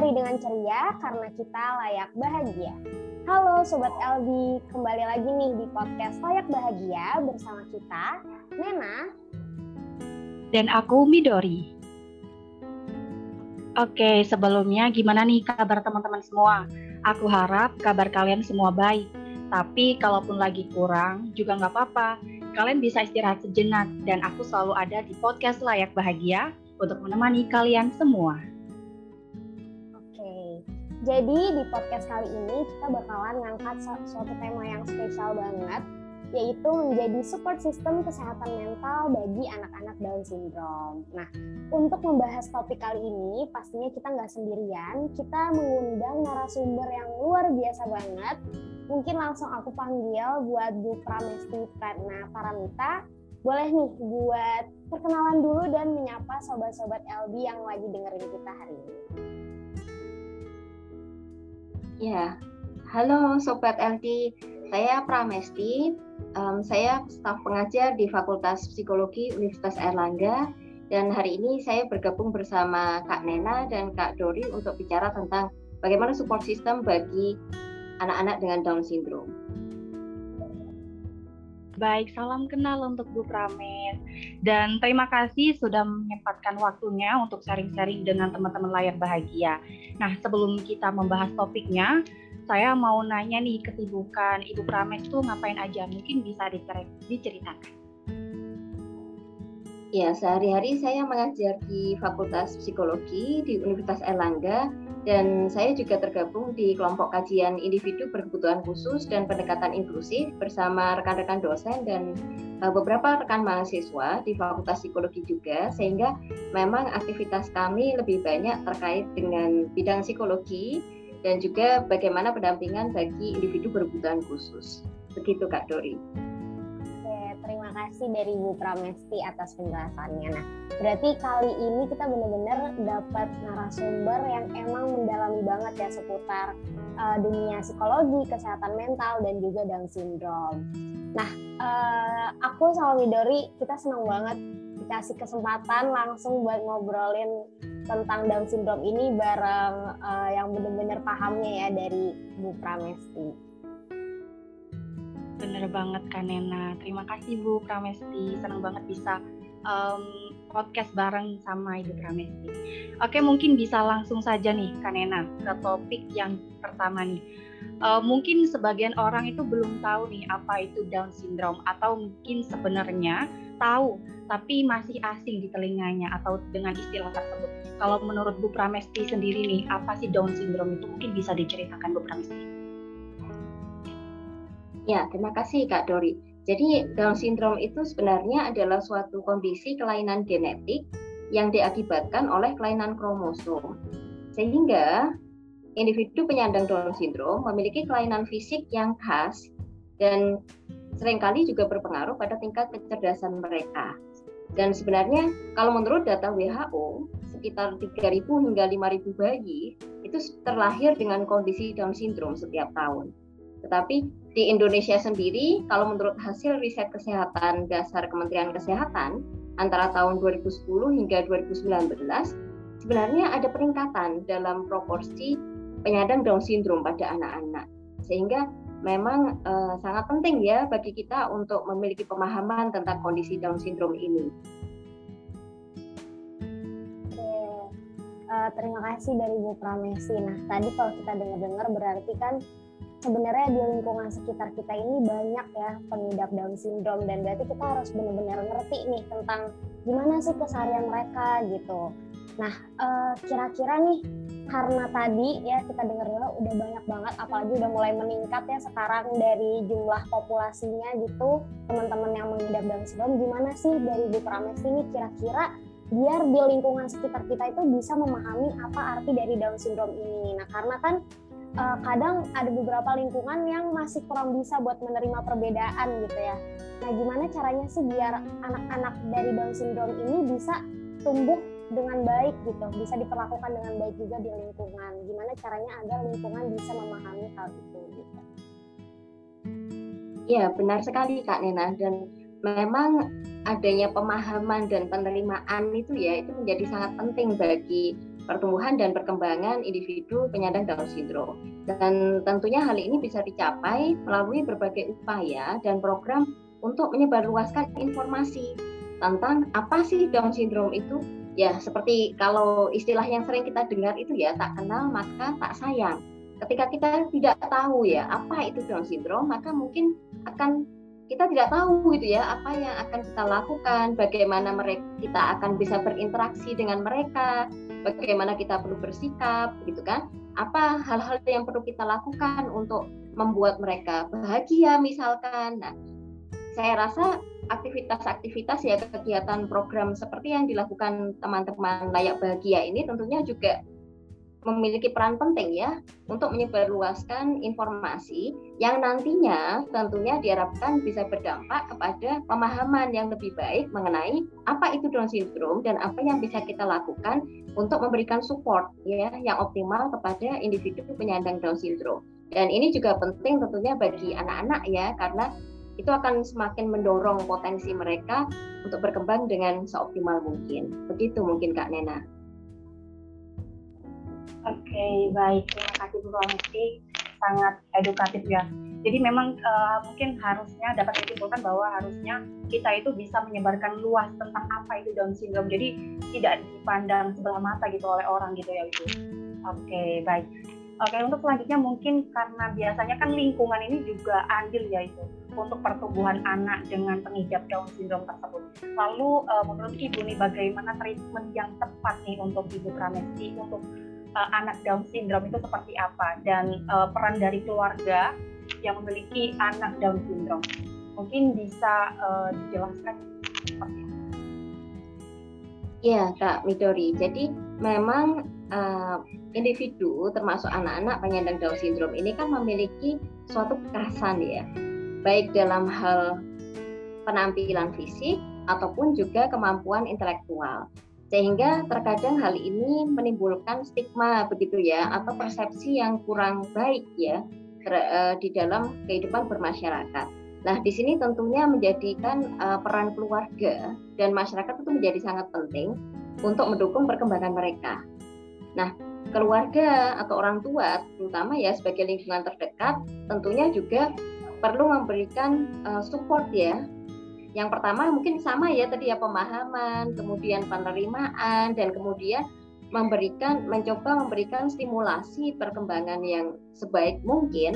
hari dengan ceria karena kita layak bahagia. Halo Sobat LB, kembali lagi nih di podcast Layak Bahagia bersama kita, Nena. Dan aku Midori. Oke, sebelumnya gimana nih kabar teman-teman semua? Aku harap kabar kalian semua baik. Tapi kalaupun lagi kurang, juga nggak apa-apa. Kalian bisa istirahat sejenak dan aku selalu ada di podcast Layak Bahagia untuk menemani kalian semua. Jadi di podcast kali ini kita bakalan ngangkat suatu tema yang spesial banget, yaitu menjadi support system kesehatan mental bagi anak-anak Down syndrome. Nah, untuk membahas topik kali ini, pastinya kita nggak sendirian, kita mengundang narasumber yang luar biasa banget. Mungkin langsung aku panggil buat Bu Pramesti Pratna Paramita. Boleh nih buat perkenalan dulu dan menyapa sobat-sobat LB yang lagi dengerin kita hari ini. Ya, halo Sobat LT, saya Pramesti, um, saya staf pengajar di Fakultas Psikologi Universitas Erlangga, dan hari ini saya bergabung bersama Kak Nena dan Kak Dori untuk bicara tentang bagaimana support system bagi anak-anak dengan Down syndrome. Baik, salam kenal untuk Bu Prames. Dan terima kasih sudah menyempatkan waktunya untuk sharing-sharing dengan teman-teman layar bahagia. Nah, sebelum kita membahas topiknya, saya mau nanya nih kesibukan Ibu Prames tuh ngapain aja? Mungkin bisa diceritakan. Ya, sehari-hari saya mengajar di Fakultas Psikologi di Universitas Erlangga dan saya juga tergabung di kelompok kajian individu berkebutuhan khusus dan pendekatan inklusif bersama rekan-rekan dosen dan uh, beberapa rekan mahasiswa di Fakultas Psikologi juga sehingga memang aktivitas kami lebih banyak terkait dengan bidang psikologi dan juga bagaimana pendampingan bagi individu berkebutuhan khusus. Begitu Kak Dori kasih dari Bu Pramesti atas penjelasannya. Nah, berarti kali ini kita benar-benar dapat narasumber yang emang mendalami banget ya seputar uh, dunia psikologi, kesehatan mental, dan juga Down syndrome. Nah, uh, aku sama Midori kita senang banget dikasih kesempatan langsung buat ngobrolin tentang Down syndrome ini bareng uh, yang benar-benar pahamnya ya dari Bu Pramesti. Bener banget Kak Nena. Terima kasih Bu Pramesti. Senang banget bisa um, podcast bareng sama Ibu Pramesti. Oke, mungkin bisa langsung saja nih Kak Nena ke topik yang pertama nih. Uh, mungkin sebagian orang itu belum tahu nih apa itu Down syndrome atau mungkin sebenarnya tahu tapi masih asing di telinganya atau dengan istilah tersebut. Kalau menurut Bu Pramesti sendiri nih, apa sih Down syndrome itu? Mungkin bisa diceritakan Bu Pramesti. Ya, terima kasih Kak Dori. Jadi Down syndrome itu sebenarnya adalah suatu kondisi kelainan genetik yang diakibatkan oleh kelainan kromosom. Sehingga individu penyandang Down syndrome memiliki kelainan fisik yang khas dan sering kali juga berpengaruh pada tingkat kecerdasan mereka. Dan sebenarnya kalau menurut data WHO, sekitar 3.000 hingga 5.000 bayi itu terlahir dengan kondisi Down syndrome setiap tahun. Tetapi di Indonesia sendiri, kalau menurut hasil riset kesehatan dasar Kementerian Kesehatan antara tahun 2010 hingga 2019, sebenarnya ada peningkatan dalam proporsi penyandang Down syndrome pada anak-anak. Sehingga memang uh, sangat penting ya bagi kita untuk memiliki pemahaman tentang kondisi Down syndrome ini. uh, terima kasih dari Bu Pramesi. Nah, tadi kalau kita dengar-dengar berarti kan sebenarnya di lingkungan sekitar kita ini banyak ya pengidap Down syndrome dan berarti kita harus benar-benar ngerti nih tentang gimana sih keseharian mereka gitu. Nah, eh, kira-kira nih karena tadi ya kita dengar-dengar udah banyak banget apalagi udah mulai meningkat ya sekarang dari jumlah populasinya gitu teman-teman yang mengidap Down syndrome gimana sih dari Bu Prames ini kira-kira biar di lingkungan sekitar kita itu bisa memahami apa arti dari Down syndrome ini. Nah, karena kan uh, kadang ada beberapa lingkungan yang masih kurang bisa buat menerima perbedaan gitu ya. Nah, gimana caranya sih biar anak-anak dari Down syndrome ini bisa tumbuh dengan baik gitu, bisa diperlakukan dengan baik juga di lingkungan. Gimana caranya agar lingkungan bisa memahami hal itu gitu. Ya, benar sekali Kak Nena dan memang adanya pemahaman dan penerimaan itu ya itu menjadi sangat penting bagi pertumbuhan dan perkembangan individu penyandang Down syndrome. Dan tentunya hal ini bisa dicapai melalui berbagai upaya dan program untuk menyebarluaskan informasi tentang apa sih Down syndrome itu. Ya, seperti kalau istilah yang sering kita dengar itu ya, tak kenal maka tak sayang. Ketika kita tidak tahu ya apa itu Down syndrome, maka mungkin akan kita tidak tahu gitu ya apa yang akan kita lakukan, bagaimana mereka kita akan bisa berinteraksi dengan mereka, bagaimana kita perlu bersikap, gitu kan? Apa hal-hal yang perlu kita lakukan untuk membuat mereka bahagia misalkan. Nah, saya rasa aktivitas-aktivitas ya kegiatan program seperti yang dilakukan teman-teman layak bahagia ini tentunya juga memiliki peran penting ya untuk menyebarluaskan informasi yang nantinya tentunya diharapkan bisa berdampak kepada pemahaman yang lebih baik mengenai apa itu Down syndrome dan apa yang bisa kita lakukan untuk memberikan support ya yang optimal kepada individu penyandang Down syndrome. Dan ini juga penting tentunya bagi anak-anak ya karena itu akan semakin mendorong potensi mereka untuk berkembang dengan seoptimal mungkin. Begitu mungkin Kak Nena. Oke, baik. Terima kasih Bu Romisti. Sangat edukatif ya. Jadi memang uh, mungkin harusnya dapat disimpulkan bahwa harusnya kita itu bisa menyebarkan luas tentang apa itu Down syndrome. Jadi tidak dipandang sebelah mata gitu oleh orang gitu ya Ibu. Oke, baik. Oke, untuk selanjutnya mungkin karena biasanya kan lingkungan ini juga andil ya itu untuk pertumbuhan anak dengan pengidap Down syndrome tersebut. Lalu uh, menurut Ibu nih bagaimana treatment yang tepat nih untuk Ibu Pramesti untuk uh, anak Down syndrome itu seperti apa dan uh, peran dari keluarga yang memiliki anak Down syndrome. Mungkin bisa uh, dijelaskan seperti? Iya, Kak Midori. Jadi memang uh, individu termasuk anak-anak penyandang Down syndrome ini kan memiliki suatu kekhasan ya, baik dalam hal penampilan fisik ataupun juga kemampuan intelektual sehingga terkadang hal ini menimbulkan stigma begitu ya atau persepsi yang kurang baik ya uh, di dalam kehidupan bermasyarakat. Nah, di sini tentunya menjadikan uh, peran keluarga dan masyarakat itu menjadi sangat penting untuk mendukung perkembangan mereka. Nah, keluarga atau orang tua terutama ya sebagai lingkungan terdekat tentunya juga perlu memberikan uh, support ya yang pertama mungkin sama ya tadi ya pemahaman, kemudian penerimaan dan kemudian memberikan mencoba memberikan stimulasi perkembangan yang sebaik mungkin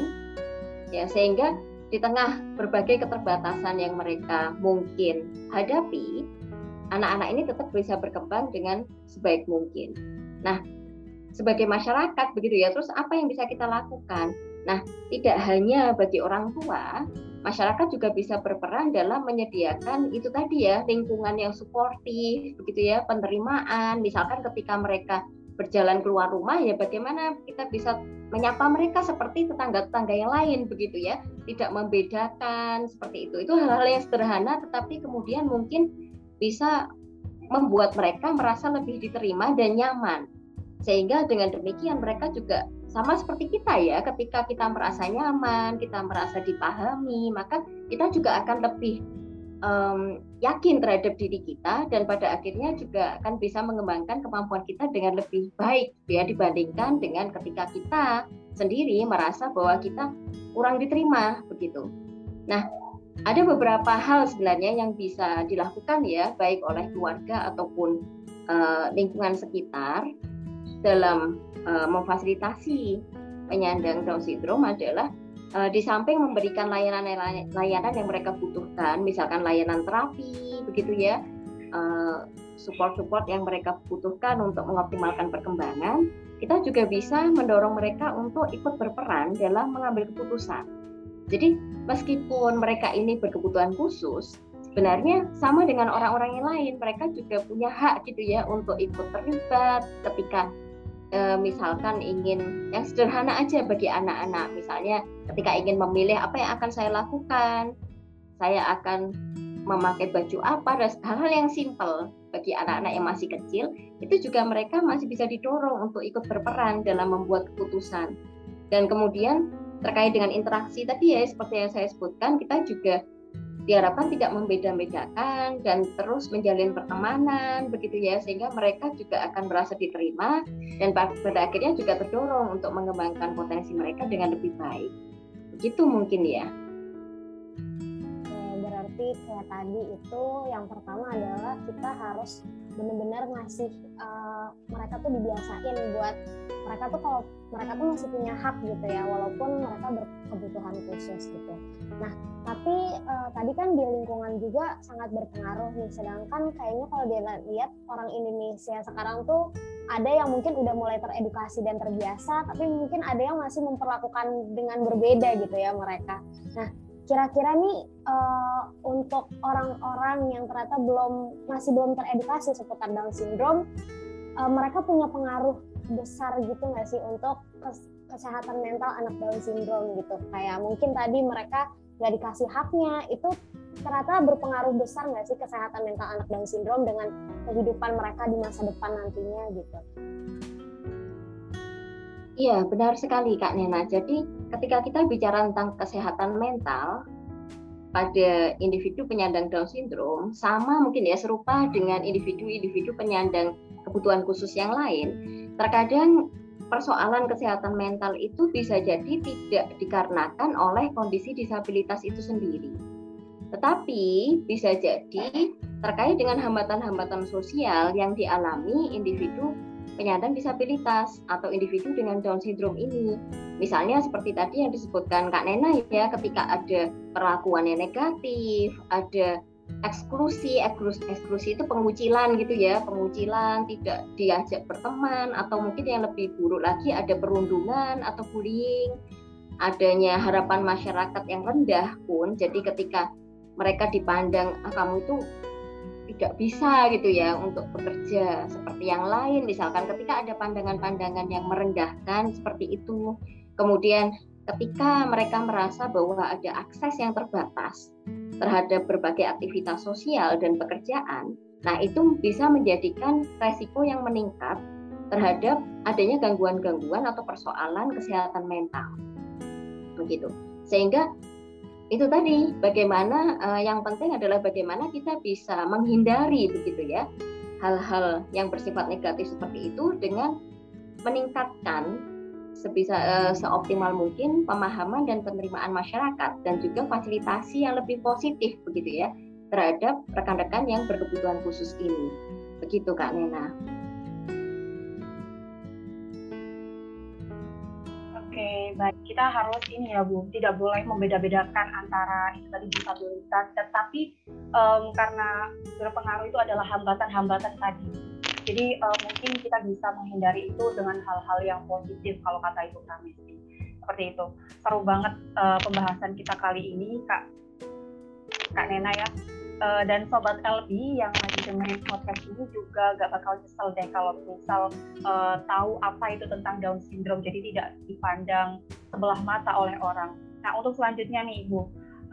ya sehingga di tengah berbagai keterbatasan yang mereka mungkin hadapi anak-anak ini tetap bisa berkembang dengan sebaik mungkin. Nah, sebagai masyarakat begitu ya, terus apa yang bisa kita lakukan? Nah, tidak hanya bagi orang tua, masyarakat juga bisa berperan dalam menyediakan itu tadi ya lingkungan yang suportif begitu ya penerimaan. Misalkan ketika mereka berjalan keluar rumah ya bagaimana kita bisa menyapa mereka seperti tetangga-tetangga yang lain begitu ya. Tidak membedakan seperti itu. Itu hal-hal yang sederhana tetapi kemudian mungkin bisa membuat mereka merasa lebih diterima dan nyaman. Sehingga dengan demikian mereka juga sama seperti kita ya ketika kita merasa nyaman kita merasa dipahami maka kita juga akan lebih um, yakin terhadap diri kita dan pada akhirnya juga akan bisa mengembangkan kemampuan kita dengan lebih baik ya dibandingkan dengan ketika kita sendiri merasa bahwa kita kurang diterima begitu. Nah, ada beberapa hal sebenarnya yang bisa dilakukan ya baik oleh keluarga ataupun uh, lingkungan sekitar dalam uh, memfasilitasi penyandang Down syndrome adalah uh, di samping memberikan layanan-layanan yang mereka butuhkan, misalkan layanan terapi, begitu ya, uh, support-support yang mereka butuhkan untuk mengoptimalkan perkembangan, kita juga bisa mendorong mereka untuk ikut berperan dalam mengambil keputusan. Jadi meskipun mereka ini berkebutuhan khusus, sebenarnya sama dengan orang-orang yang lain, mereka juga punya hak gitu ya untuk ikut terlibat ketika e, misalkan ingin yang sederhana aja bagi anak-anak. Misalnya ketika ingin memilih apa yang akan saya lakukan saya akan memakai baju apa dan hal-hal yang simpel bagi anak-anak yang masih kecil itu juga mereka masih bisa didorong untuk ikut berperan dalam membuat keputusan. Dan kemudian terkait dengan interaksi tadi ya seperti yang saya sebutkan kita juga diharapkan tidak membeda-bedakan dan terus menjalin pertemanan begitu ya sehingga mereka juga akan merasa diterima dan pada akhirnya juga terdorong untuk mengembangkan potensi mereka dengan lebih baik begitu mungkin ya berarti kayak tadi itu yang pertama adalah kita harus benar-benar ngasih uh, mereka tuh dibiasain buat mereka tuh kalau mereka tuh masih punya hak gitu ya walaupun mereka berkebutuhan khusus gitu. Nah tapi uh, tadi kan di lingkungan juga sangat berpengaruh nih. Sedangkan kayaknya kalau dia lihat orang Indonesia sekarang tuh ada yang mungkin udah mulai teredukasi dan terbiasa, tapi mungkin ada yang masih memperlakukan dengan berbeda gitu ya mereka. Nah kira-kira nih uh, untuk orang-orang yang ternyata belum masih belum teredukasi seputar Down syndrome, uh, mereka punya pengaruh besar gitu nggak sih untuk kesehatan mental anak Down syndrome gitu? Kayak mungkin tadi mereka nggak dikasih haknya, itu ternyata berpengaruh besar nggak sih kesehatan mental anak Down syndrome dengan kehidupan mereka di masa depan nantinya gitu? Iya, benar sekali Kak Nena. Jadi ketika kita bicara tentang kesehatan mental pada individu penyandang Down syndrome, sama mungkin ya serupa dengan individu-individu penyandang kebutuhan khusus yang lain. Terkadang persoalan kesehatan mental itu bisa jadi tidak dikarenakan oleh kondisi disabilitas itu sendiri. Tetapi bisa jadi terkait dengan hambatan-hambatan sosial yang dialami individu penyandang disabilitas atau individu dengan Down syndrome ini. Misalnya seperti tadi yang disebutkan Kak Nena ya, ketika ada perlakuan yang negatif, ada eksklusi, eksklusi, eksklusi itu pengucilan gitu ya, pengucilan, tidak diajak berteman, atau mungkin yang lebih buruk lagi ada perundungan atau bullying, adanya harapan masyarakat yang rendah pun, jadi ketika mereka dipandang ah, kamu itu tidak bisa gitu ya untuk bekerja seperti yang lain misalkan ketika ada pandangan-pandangan yang merendahkan seperti itu. Kemudian ketika mereka merasa bahwa ada akses yang terbatas terhadap berbagai aktivitas sosial dan pekerjaan nah itu bisa menjadikan resiko yang meningkat terhadap adanya gangguan-gangguan atau persoalan kesehatan mental. Begitu. Sehingga itu tadi bagaimana uh, yang penting adalah bagaimana kita bisa menghindari begitu ya hal-hal yang bersifat negatif seperti itu dengan meningkatkan sebisa uh, seoptimal mungkin pemahaman dan penerimaan masyarakat dan juga fasilitasi yang lebih positif begitu ya terhadap rekan-rekan yang berkebutuhan khusus ini begitu Kak Nena. Oke, baik. Kita harus ini ya, Bu, tidak boleh membeda-bedakan antara itu tadi disabilitas, tetapi um, karena berpengaruh itu adalah hambatan-hambatan tadi. Jadi um, mungkin kita bisa menghindari itu dengan hal-hal yang positif kalau kata itu Pramesti. Seperti itu. Seru banget uh, pembahasan kita kali ini, Kak Kak Nena ya uh, dan sobat LB yang lagi dengerin podcast ini juga gak bakal nyesel deh kalau misal uh, tahu apa itu tentang Down syndrome jadi tidak dipandang sebelah mata oleh orang. Nah untuk selanjutnya nih Ibu,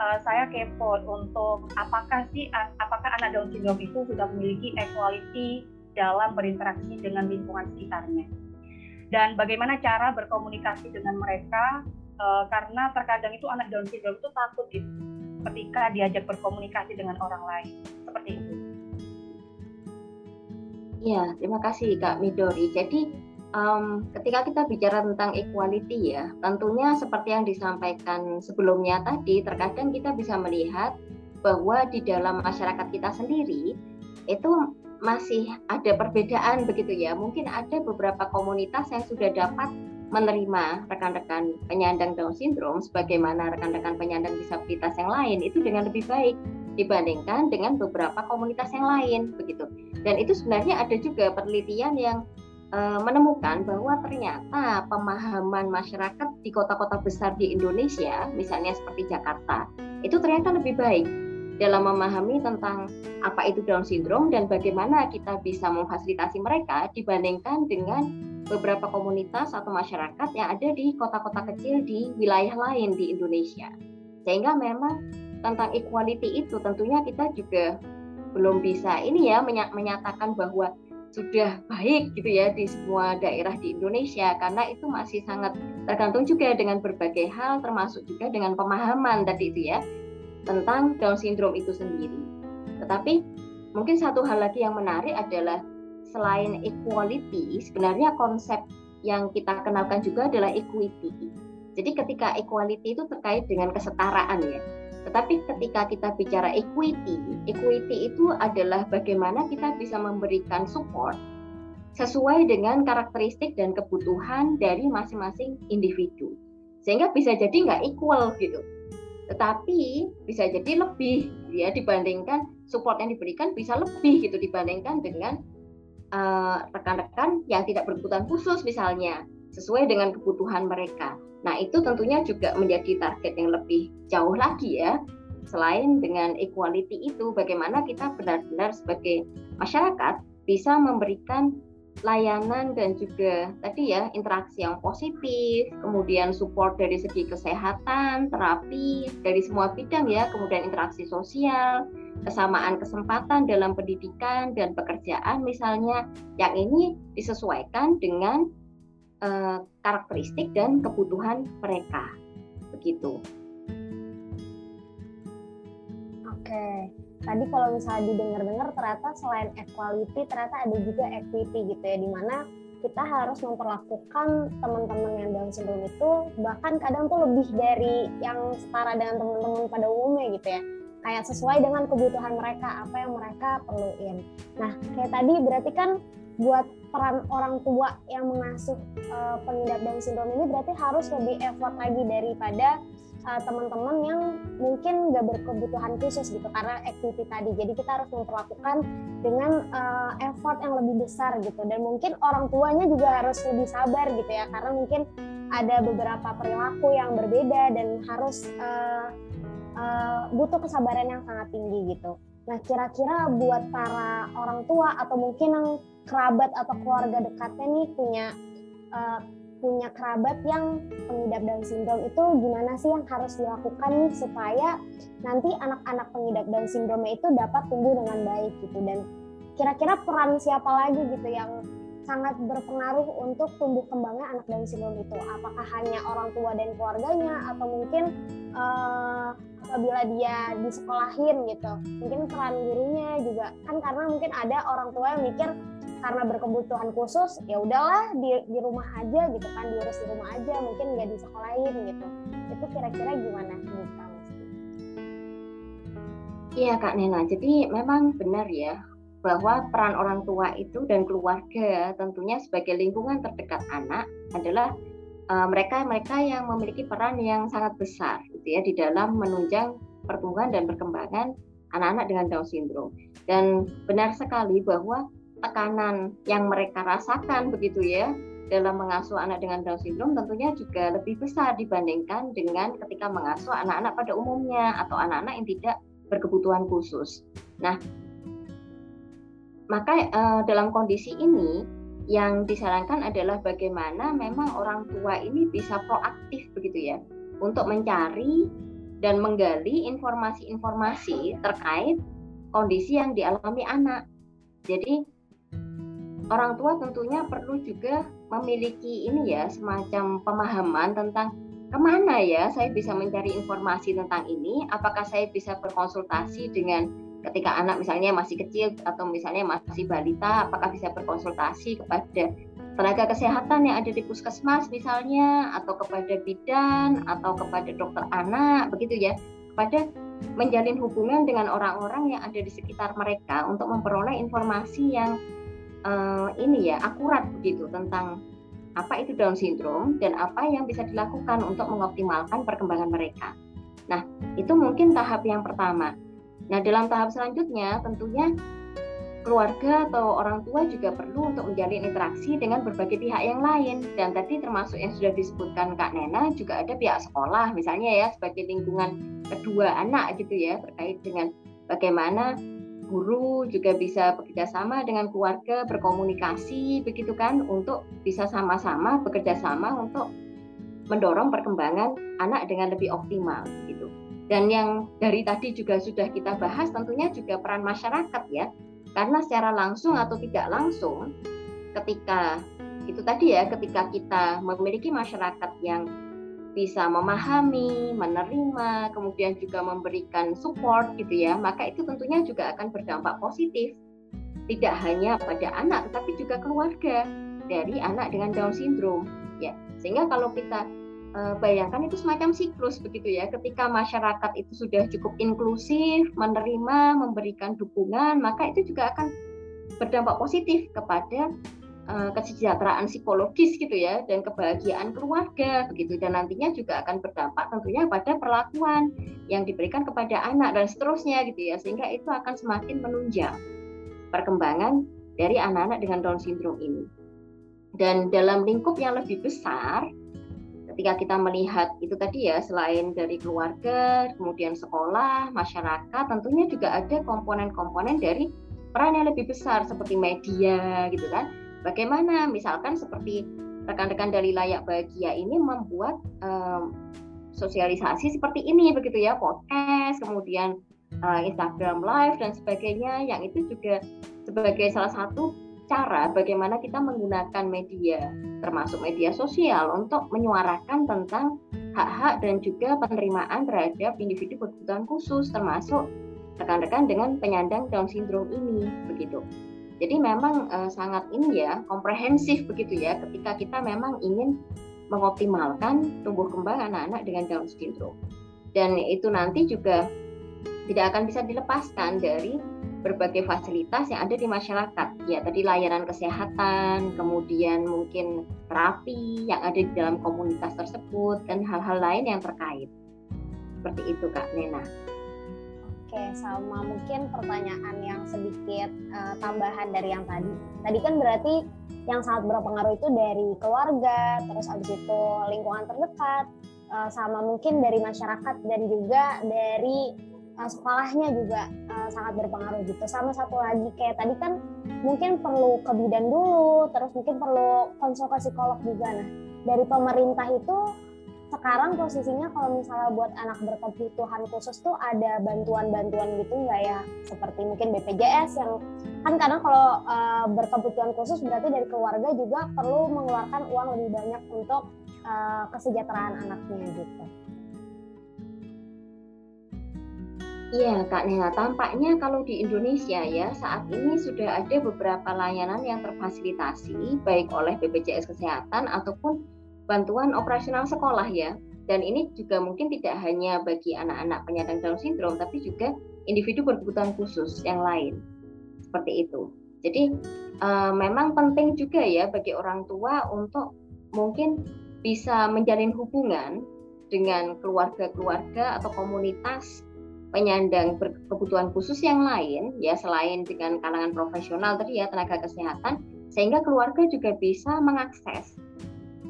uh, saya kepo untuk apakah sih apakah anak Down syndrome itu sudah memiliki equality dalam berinteraksi dengan lingkungan sekitarnya dan bagaimana cara berkomunikasi dengan mereka uh, karena terkadang itu anak Down syndrome itu takut gitu ketika diajak berkomunikasi dengan orang lain seperti itu. Ya, terima kasih Kak Midori. Jadi um, ketika kita bicara tentang equality ya, tentunya seperti yang disampaikan sebelumnya tadi, terkadang kita bisa melihat bahwa di dalam masyarakat kita sendiri itu masih ada perbedaan begitu ya. Mungkin ada beberapa komunitas yang sudah dapat menerima rekan-rekan penyandang Down syndrome sebagaimana rekan-rekan penyandang disabilitas yang lain itu dengan lebih baik dibandingkan dengan beberapa komunitas yang lain begitu. Dan itu sebenarnya ada juga penelitian yang uh, menemukan bahwa ternyata pemahaman masyarakat di kota-kota besar di Indonesia, misalnya seperti Jakarta, itu ternyata lebih baik dalam memahami tentang apa itu Down syndrome dan bagaimana kita bisa memfasilitasi mereka dibandingkan dengan beberapa komunitas atau masyarakat yang ada di kota-kota kecil di wilayah lain di Indonesia. Sehingga memang tentang equality itu tentunya kita juga belum bisa ini ya menyatakan bahwa sudah baik gitu ya di semua daerah di Indonesia karena itu masih sangat tergantung juga dengan berbagai hal termasuk juga dengan pemahaman tadi itu ya tentang Down syndrome itu sendiri. Tetapi mungkin satu hal lagi yang menarik adalah selain equality, sebenarnya konsep yang kita kenalkan juga adalah equity. Jadi ketika equality itu terkait dengan kesetaraan ya. Tetapi ketika kita bicara equity, equity itu adalah bagaimana kita bisa memberikan support sesuai dengan karakteristik dan kebutuhan dari masing-masing individu. Sehingga bisa jadi nggak equal gitu. Tetapi bisa jadi lebih ya dibandingkan support yang diberikan bisa lebih gitu dibandingkan dengan Eh, rekan-rekan uh, yang tidak berkebutuhan khusus misalnya sesuai dengan kebutuhan mereka. Nah, itu tentunya juga menjadi target yang lebih jauh lagi ya. Selain dengan equality itu, bagaimana kita benar-benar sebagai masyarakat bisa memberikan layanan dan juga tadi ya interaksi yang positif, kemudian support dari segi kesehatan, terapi dari semua bidang ya, kemudian interaksi sosial, kesamaan kesempatan dalam pendidikan dan pekerjaan misalnya yang ini disesuaikan dengan uh, karakteristik dan kebutuhan mereka. Begitu. Oke tadi kalau misalnya didengar-dengar ternyata selain equality ternyata ada juga equity gitu ya di mana kita harus memperlakukan teman-teman yang Down syndrome itu bahkan kadang tuh lebih dari yang setara dengan teman-teman pada umumnya gitu ya. Kayak sesuai dengan kebutuhan mereka apa yang mereka perluin. Nah kayak tadi berarti kan buat peran orang tua yang mengasuh uh, pengidap Down syndrome ini berarti harus lebih effort lagi daripada uh, teman-teman yang mungkin nggak berkebutuhan khusus gitu karena activity tadi. Jadi kita harus memperlakukan dengan uh, effort yang lebih besar gitu dan mungkin orang tuanya juga harus lebih sabar gitu ya karena mungkin ada beberapa perilaku yang berbeda dan harus uh, uh, butuh kesabaran yang sangat tinggi gitu. Nah kira-kira buat para orang tua atau mungkin yang kerabat atau keluarga dekatnya nih punya uh, punya kerabat yang pengidap Down syndrome itu gimana sih yang harus dilakukan nih supaya nanti anak-anak pengidap Down syndrome itu dapat tumbuh dengan baik gitu? Dan kira-kira peran siapa lagi gitu yang sangat berpengaruh untuk tumbuh kembangnya anak Down syndrome itu? Apakah hanya orang tua dan keluarganya atau mungkin uh, apabila dia disekolahin gitu? Mungkin peran gurunya juga. Kan karena mungkin ada orang tua yang mikir karena berkebutuhan khusus ya udahlah di, di rumah aja gitu kan diurus di rumah aja mungkin nggak disekolahin gitu. Itu kira-kira gimana nih Iya Kak Nena, jadi memang benar ya bahwa peran orang tua itu dan keluarga tentunya sebagai lingkungan terdekat anak adalah uh, mereka mereka yang memiliki peran yang sangat besar gitu ya di dalam menunjang pertumbuhan dan perkembangan anak-anak dengan Down syndrome. Dan benar sekali bahwa tekanan yang mereka rasakan begitu ya dalam mengasuh anak dengan Down syndrome tentunya juga lebih besar dibandingkan dengan ketika mengasuh anak-anak pada umumnya atau anak-anak yang tidak berkebutuhan khusus. Nah, maka uh, dalam kondisi ini yang disarankan adalah bagaimana memang orang tua ini bisa proaktif begitu ya untuk mencari dan menggali informasi-informasi terkait kondisi yang dialami anak. Jadi orang tua tentunya perlu juga memiliki ini ya semacam pemahaman tentang ke mana ya saya bisa mencari informasi tentang ini. Apakah saya bisa berkonsultasi dengan ketika anak misalnya masih kecil atau misalnya masih balita apakah bisa berkonsultasi kepada tenaga kesehatan yang ada di puskesmas misalnya atau kepada bidan atau kepada dokter anak begitu ya. Kepada menjalin hubungan dengan orang-orang yang ada di sekitar mereka untuk memperoleh informasi yang uh, ini ya akurat begitu tentang apa itu Down syndrome dan apa yang bisa dilakukan untuk mengoptimalkan perkembangan mereka. Nah, itu mungkin tahap yang pertama. Nah, dalam tahap selanjutnya tentunya keluarga atau orang tua juga perlu untuk menjalin interaksi dengan berbagai pihak yang lain dan tadi termasuk yang sudah disebutkan Kak Nena juga ada pihak sekolah misalnya ya sebagai lingkungan kedua anak gitu ya terkait dengan bagaimana guru juga bisa bekerja sama dengan keluarga berkomunikasi begitu kan untuk bisa sama-sama bekerja sama untuk mendorong perkembangan anak dengan lebih optimal gitu. Dan yang dari tadi juga sudah kita bahas tentunya juga peran masyarakat ya. Karena secara langsung atau tidak langsung ketika itu tadi ya ketika kita memiliki masyarakat yang bisa memahami, menerima, kemudian juga memberikan support gitu ya, maka itu tentunya juga akan berdampak positif. Tidak hanya pada anak tetapi juga keluarga dari anak dengan Down syndrome ya. Sehingga kalau kita uh, bayangkan itu semacam siklus begitu ya, ketika masyarakat itu sudah cukup inklusif, menerima, memberikan dukungan, maka itu juga akan berdampak positif kepada Eh, kesejahteraan psikologis gitu ya dan kebahagiaan keluarga begitu. Dan nantinya juga akan berdampak tentunya pada perlakuan yang diberikan kepada anak dan seterusnya gitu ya sehingga itu akan semakin menunjang perkembangan dari anak-anak dengan Down syndrome ini. Dan dalam lingkup yang lebih besar ketika kita melihat itu tadi ya selain dari keluarga kemudian sekolah masyarakat tentunya juga ada komponen-komponen dari peran yang lebih besar seperti media gitu kan Bagaimana misalkan seperti rekan-rekan dari layak bahagia ini membuat um, sosialisasi seperti ini begitu ya podcast kemudian uh, Instagram live dan sebagainya yang itu juga sebagai salah satu cara bagaimana kita menggunakan media termasuk media sosial untuk menyuarakan tentang hak-hak dan juga penerimaan terhadap individu berkebutuhan khusus termasuk rekan-rekan dengan penyandang Down syndrome ini begitu. Jadi memang uh, sangat ini ya komprehensif begitu ya ketika kita memang ingin mengoptimalkan tumbuh kembang anak-anak dengan Down syndrome. Dan itu nanti juga tidak akan bisa dilepaskan dari berbagai fasilitas yang ada di masyarakat. Ya, tadi layanan kesehatan, kemudian mungkin terapi yang ada di dalam komunitas tersebut dan hal-hal lain yang terkait. Seperti itu Kak Nena. Oke, sama mungkin pertanyaan yang sedikit uh, tambahan dari yang tadi. Tadi kan berarti yang sangat berpengaruh itu dari keluarga, terus abis itu lingkungan terdekat, uh, sama mungkin dari masyarakat dan juga dari uh, sekolahnya juga uh, sangat berpengaruh gitu. Sama satu lagi kayak tadi kan mungkin perlu ke bidan dulu, terus mungkin perlu konsultasi psikolog juga. Nah, dari pemerintah itu sekarang posisinya kalau misalnya buat anak berkebutuhan khusus tuh ada bantuan-bantuan gitu nggak ya seperti mungkin BPJS yang kan kadang kalau uh, berkebutuhan khusus berarti dari keluarga juga perlu mengeluarkan uang lebih banyak untuk uh, kesejahteraan anaknya gitu. Iya Kak Nena, tampaknya kalau di Indonesia ya saat ini sudah ada beberapa layanan yang terfasilitasi baik oleh BPJS Kesehatan ataupun bantuan operasional sekolah ya. Dan ini juga mungkin tidak hanya bagi anak-anak penyandang Down syndrome, tapi juga individu berkebutuhan khusus yang lain. Seperti itu. Jadi uh, memang penting juga ya bagi orang tua untuk mungkin bisa menjalin hubungan dengan keluarga-keluarga atau komunitas penyandang berkebutuhan khusus yang lain ya selain dengan kalangan profesional tadi ya tenaga kesehatan sehingga keluarga juga bisa mengakses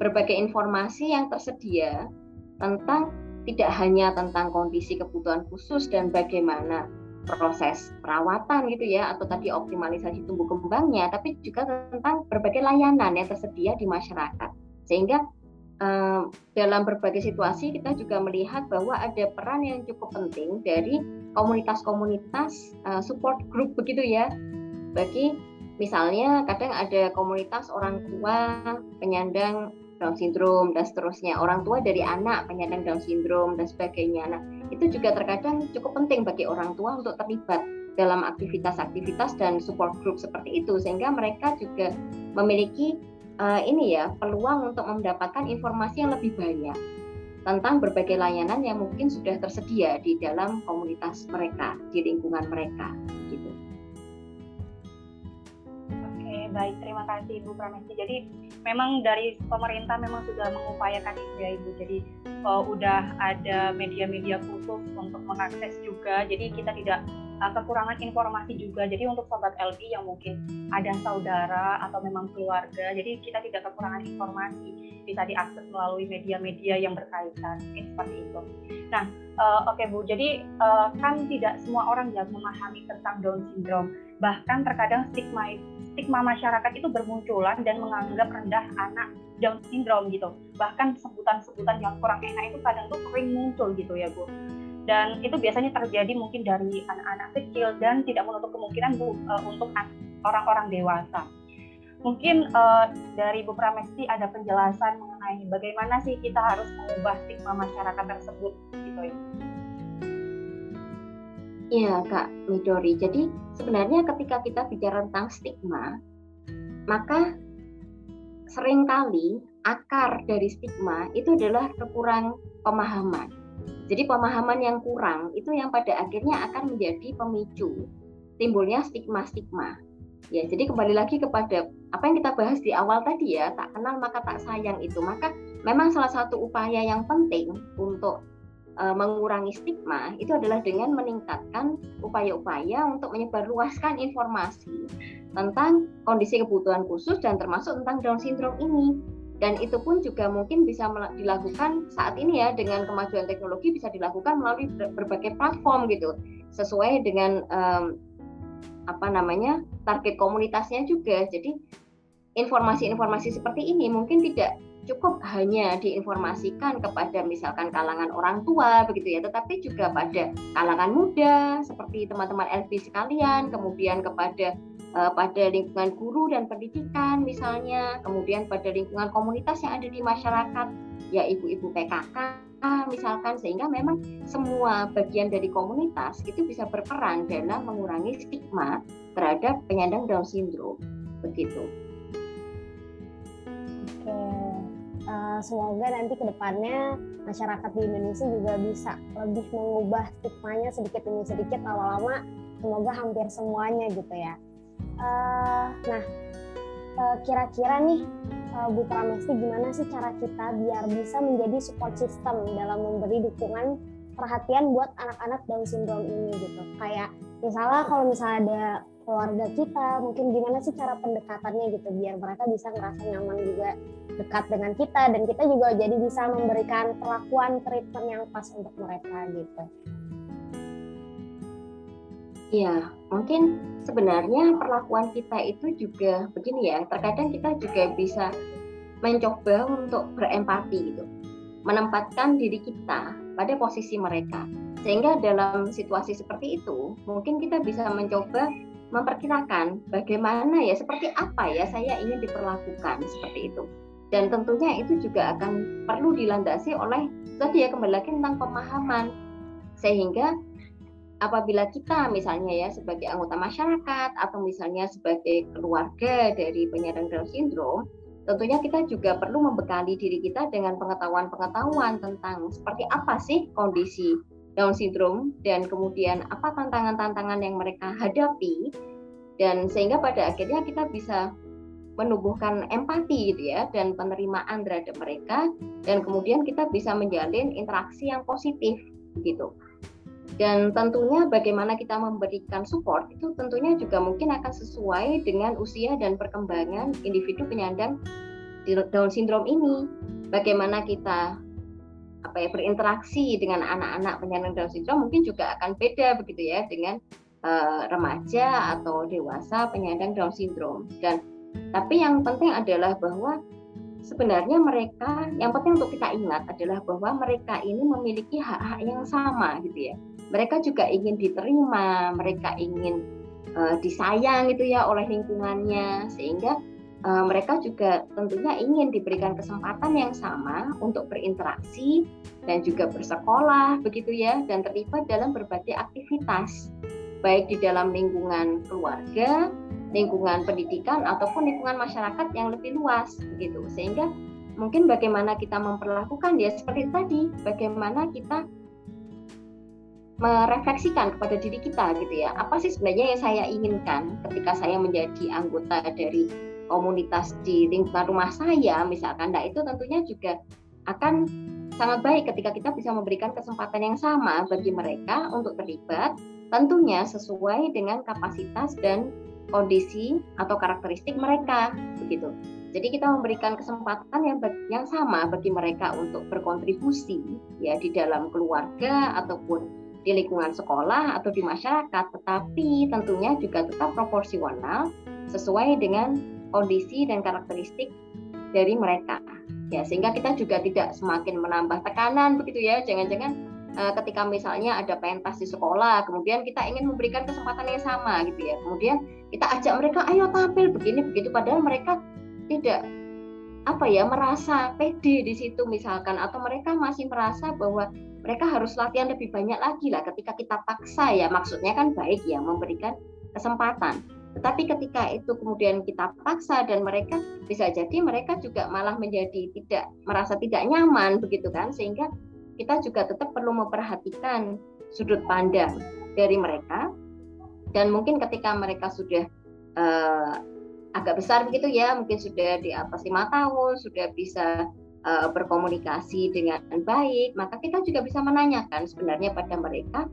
berbagai informasi yang tersedia tentang tidak hanya tentang kondisi kebutuhan khusus dan bagaimana proses perawatan gitu ya atau tadi optimalisasi tumbuh kembangnya tapi juga tentang berbagai layanan yang tersedia di masyarakat. Sehingga eh, dalam berbagai situasi kita juga melihat bahwa ada peran yang cukup penting dari komunitas-komunitas eh, support group begitu ya. Bagi misalnya kadang ada komunitas orang tua penyandang down syndrome dan seterusnya orang tua dari anak penyandang Down syndrome dan sebagainya nah itu juga terkadang cukup penting bagi orang tua untuk terlibat dalam aktivitas-aktivitas dan support group seperti itu sehingga mereka juga memiliki uh, ini ya peluang untuk mendapatkan informasi yang lebih banyak tentang berbagai layanan yang mungkin sudah tersedia di dalam komunitas mereka di lingkungan mereka gitu. Oke, baik terima kasih Ibu Pramesti. Jadi memang dari pemerintah memang sudah mengupayakan itu ya ibu. Jadi uh, udah ada media-media khusus untuk mengakses juga. Jadi kita tidak kekurangan informasi juga. Jadi untuk sobat LB yang mungkin ada saudara atau memang keluarga jadi kita tidak kekurangan informasi. Bisa diakses melalui media-media yang berkaitan mungkin seperti itu. Nah uh, oke okay, bu. Jadi uh, kan tidak semua orang yang memahami tentang Down syndrome. Bahkan terkadang stigma stigma masyarakat itu bermunculan dan menganggap rendah anak Down syndrome gitu. Bahkan sebutan-sebutan yang kurang enak itu kadang tuh sering muncul gitu ya Bu. Dan itu biasanya terjadi mungkin dari anak-anak kecil dan tidak menutup kemungkinan Bu uh, untuk orang-orang dewasa. mungkin uh, dari Bu Pramesti ada penjelasan mengenai bagaimana sih kita harus mengubah stigma masyarakat tersebut gitu ya. Iya Kak Midori. Jadi sebenarnya ketika kita bicara tentang stigma, maka sering kali akar dari stigma itu adalah kekurang pemahaman. Jadi pemahaman yang kurang itu yang pada akhirnya akan menjadi pemicu timbulnya stigma-stigma. Ya, jadi kembali lagi kepada apa yang kita bahas di awal tadi ya, tak kenal maka tak sayang itu. Maka memang salah satu upaya yang penting untuk e, mengurangi stigma itu adalah dengan meningkatkan upaya-upaya untuk menyebarluaskan informasi tentang kondisi kebutuhan khusus dan termasuk tentang Down syndrome ini. Dan itu pun juga mungkin bisa dilakukan saat ini ya dengan kemajuan teknologi bisa dilakukan melalui berbagai platform gitu, sesuai dengan um, apa namanya target komunitasnya juga. Jadi informasi-informasi seperti ini mungkin tidak cukup hanya diinformasikan kepada misalkan kalangan orang tua begitu ya, tetapi juga pada kalangan muda seperti teman-teman LB sekalian, kemudian kepada pada lingkungan guru dan pendidikan misalnya, kemudian pada lingkungan komunitas yang ada di masyarakat, ya ibu-ibu PKK misalkan sehingga memang semua bagian dari komunitas itu bisa berperan dalam mengurangi stigma terhadap penyandang Down syndrome begitu. Oke, uh, semoga nanti ke depannya masyarakat di Indonesia juga bisa lebih mengubah stigmanya sedikit demi sedikit lama-lama semoga hampir semuanya gitu ya. Uh, nah, uh, kira-kira nih uh, Bu Pramesti gimana sih cara kita biar bisa menjadi support system dalam memberi dukungan perhatian buat anak-anak Down syndrome ini gitu. Kayak misalnya kalau misalnya ada keluarga kita, mungkin gimana sih cara pendekatannya gitu biar mereka bisa ngerasa nyaman juga dekat dengan kita dan kita juga jadi bisa memberikan perlakuan treatment yang pas untuk mereka gitu. Iya, mungkin sebenarnya perlakuan kita itu juga begini ya. Terkadang kita juga bisa mencoba untuk berempati gitu, menempatkan diri kita pada posisi mereka. Sehingga dalam situasi seperti itu, mungkin kita bisa mencoba memperkirakan bagaimana ya, seperti apa ya saya ingin diperlakukan seperti itu. Dan tentunya itu juga akan perlu dilandasi oleh tadi ya kembali lagi tentang pemahaman sehingga apabila kita misalnya ya sebagai anggota masyarakat atau misalnya sebagai keluarga dari penyandang Down syndrome, tentunya kita juga perlu membekali diri kita dengan pengetahuan-pengetahuan tentang seperti apa sih kondisi Down syndrome dan kemudian apa tantangan-tantangan yang mereka hadapi dan sehingga pada akhirnya kita bisa menumbuhkan empati gitu ya dan penerimaan terhadap mereka dan kemudian kita bisa menjalin interaksi yang positif gitu. Dan tentunya bagaimana kita memberikan support itu tentunya juga mungkin akan sesuai dengan usia dan perkembangan individu penyandang Down syndrome ini. Bagaimana kita apa ya berinteraksi dengan anak-anak penyandang Down syndrome mungkin juga akan beda begitu ya dengan uh, remaja atau dewasa penyandang Down syndrome. Dan tapi yang penting adalah bahwa sebenarnya mereka yang penting untuk kita ingat adalah bahwa mereka ini memiliki hak-hak yang sama gitu ya mereka juga ingin diterima, mereka ingin uh, disayang gitu ya oleh lingkungannya. Sehingga uh, mereka juga tentunya ingin diberikan kesempatan yang sama untuk berinteraksi dan juga bersekolah begitu ya dan terlibat dalam berbagai aktivitas baik di dalam lingkungan keluarga, lingkungan pendidikan ataupun lingkungan masyarakat yang lebih luas begitu. Sehingga mungkin bagaimana kita memperlakukan ya seperti tadi bagaimana kita merefleksikan kepada diri kita gitu ya. Apa sih sebenarnya yang saya inginkan ketika saya menjadi anggota dari komunitas di lingkungan rumah saya misalkan? Nah itu tentunya juga akan sangat baik ketika kita bisa memberikan kesempatan yang sama bagi mereka untuk terlibat tentunya sesuai dengan kapasitas dan kondisi atau karakteristik mereka begitu. Jadi kita memberikan kesempatan yang yang sama bagi mereka untuk berkontribusi ya di dalam keluarga ataupun di lingkungan sekolah atau di masyarakat, tetapi tentunya juga tetap proporsional sesuai dengan kondisi dan karakteristik dari mereka. Ya, sehingga kita juga tidak semakin menambah tekanan begitu ya. Jangan-jangan uh, ketika misalnya ada pentas di sekolah, kemudian kita ingin memberikan kesempatan yang sama gitu ya. Kemudian kita ajak mereka, ayo tampil begini begitu, padahal mereka tidak apa ya merasa pede di situ misalkan atau mereka masih merasa bahwa mereka harus latihan lebih banyak lagi lah ketika kita paksa ya. Maksudnya kan baik ya memberikan kesempatan. Tetapi ketika itu kemudian kita paksa dan mereka bisa jadi mereka juga malah menjadi tidak merasa tidak nyaman begitu kan? Sehingga kita juga tetap perlu memperhatikan sudut pandang dari mereka. Dan mungkin ketika mereka sudah uh, agak besar begitu ya, mungkin sudah di atas lima tahun, sudah bisa uh, berkomunikasi dengan baik, maka kita juga bisa menanyakan sebenarnya pada mereka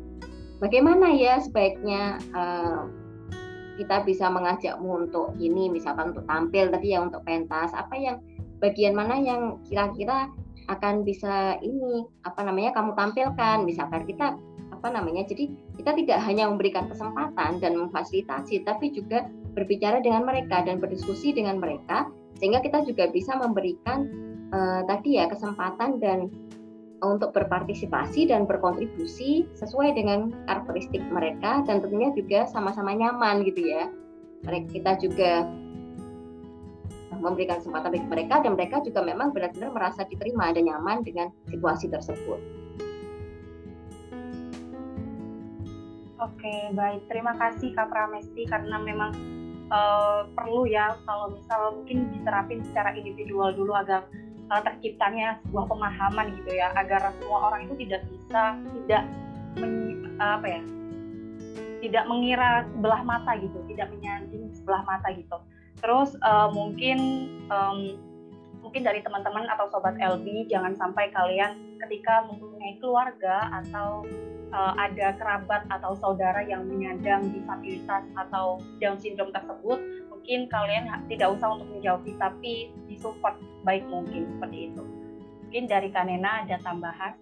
bagaimana ya sebaiknya uh, kita bisa mengajakmu untuk ini, misalkan untuk tampil tadi ya untuk pentas, apa yang bagian mana yang kira-kira akan bisa ini apa namanya kamu tampilkan, misalkan kita apa namanya jadi kita tidak hanya memberikan kesempatan dan memfasilitasi tapi juga berbicara dengan mereka dan berdiskusi dengan mereka sehingga kita juga bisa memberikan uh, tadi ya kesempatan dan untuk berpartisipasi dan berkontribusi sesuai dengan karakteristik mereka dan tentunya juga sama-sama nyaman gitu ya. Kita juga memberikan kesempatan bagi mereka dan mereka juga memang benar-benar merasa diterima dan nyaman dengan situasi tersebut. Oke, baik. Terima kasih Kak Pramesti karena memang uh, perlu ya kalau misal mungkin diterapin secara individual dulu agar uh, terciptanya sebuah pemahaman gitu ya, agar semua orang itu tidak bisa tidak men, apa ya, tidak mengira sebelah mata gitu, tidak menyanding sebelah mata gitu. Terus uh, mungkin um, mungkin dari teman-teman atau sobat LB jangan sampai kalian ketika mempunyai keluarga atau uh, ada kerabat atau saudara yang menyandang disabilitas atau Down syndrome tersebut, mungkin kalian tidak usah untuk menjauhi, tapi disupport baik mungkin seperti itu. Mungkin dari Kanena ada tambahan?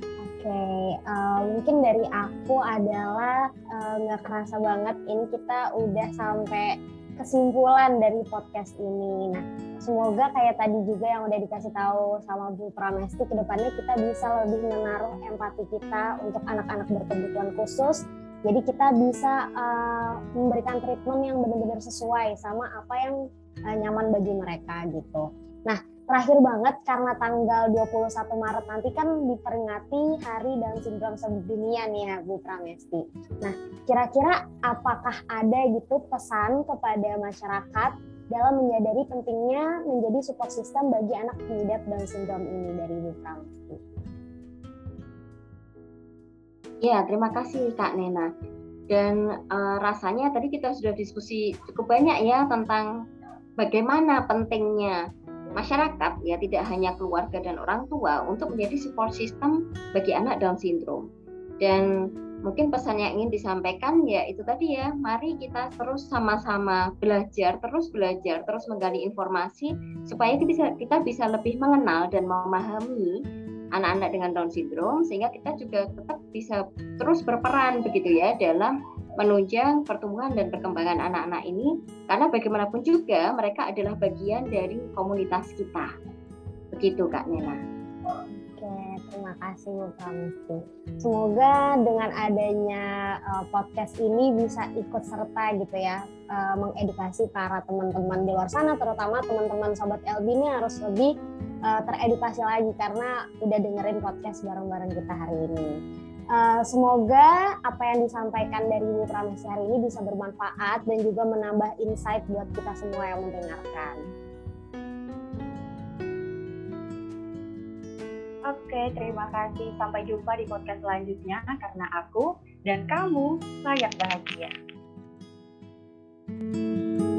Oke, okay, uh, eh, mungkin dari aku adalah eh, nggak uh, kerasa banget ini kita udah sampai kesimpulan dari podcast ini. Nah, semoga kayak tadi juga yang udah dikasih tahu sama Bu Pramesti ke depannya kita bisa lebih menaruh empati kita untuk anak-anak berkebutuhan khusus jadi kita bisa uh, memberikan treatment yang benar-benar sesuai sama apa yang uh, nyaman bagi mereka gitu. Nah, terakhir banget karena tanggal 21 Maret nanti kan diperingati Hari Down Syndrome sedunia nih ya Bu Pramesti. Nah, kira-kira apakah ada gitu pesan kepada masyarakat dalam menyadari pentingnya menjadi support system bagi anak pengidap Down syndrome ini dari Bu Pramesti. Ya, terima kasih Kak Nena. Dan uh, rasanya tadi kita sudah diskusi cukup banyak ya tentang bagaimana pentingnya masyarakat ya tidak hanya keluarga dan orang tua untuk menjadi support system bagi anak Down syndrome. Dan mungkin pesan yang ingin disampaikan ya itu tadi ya mari kita terus sama-sama belajar terus belajar terus menggali informasi supaya kita bisa kita bisa lebih mengenal dan memahami anak-anak dengan Down syndrome sehingga kita juga tetap bisa terus berperan begitu ya dalam menunjang pertumbuhan dan perkembangan anak-anak ini karena bagaimanapun juga mereka adalah bagian dari komunitas kita begitu Kak Nena terima kasih Pramesti. Semoga dengan adanya uh, podcast ini bisa ikut serta gitu ya uh, mengedukasi para teman-teman di luar sana, terutama teman-teman sobat LB ini harus lebih uh, teredukasi lagi karena udah dengerin podcast bareng-bareng kita hari ini. Uh, semoga apa yang disampaikan dari Bu Pramesti hari ini bisa bermanfaat dan juga menambah insight buat kita semua yang mendengarkan. Oke, terima kasih. Sampai jumpa di podcast selanjutnya karena aku dan kamu layak bahagia. thank you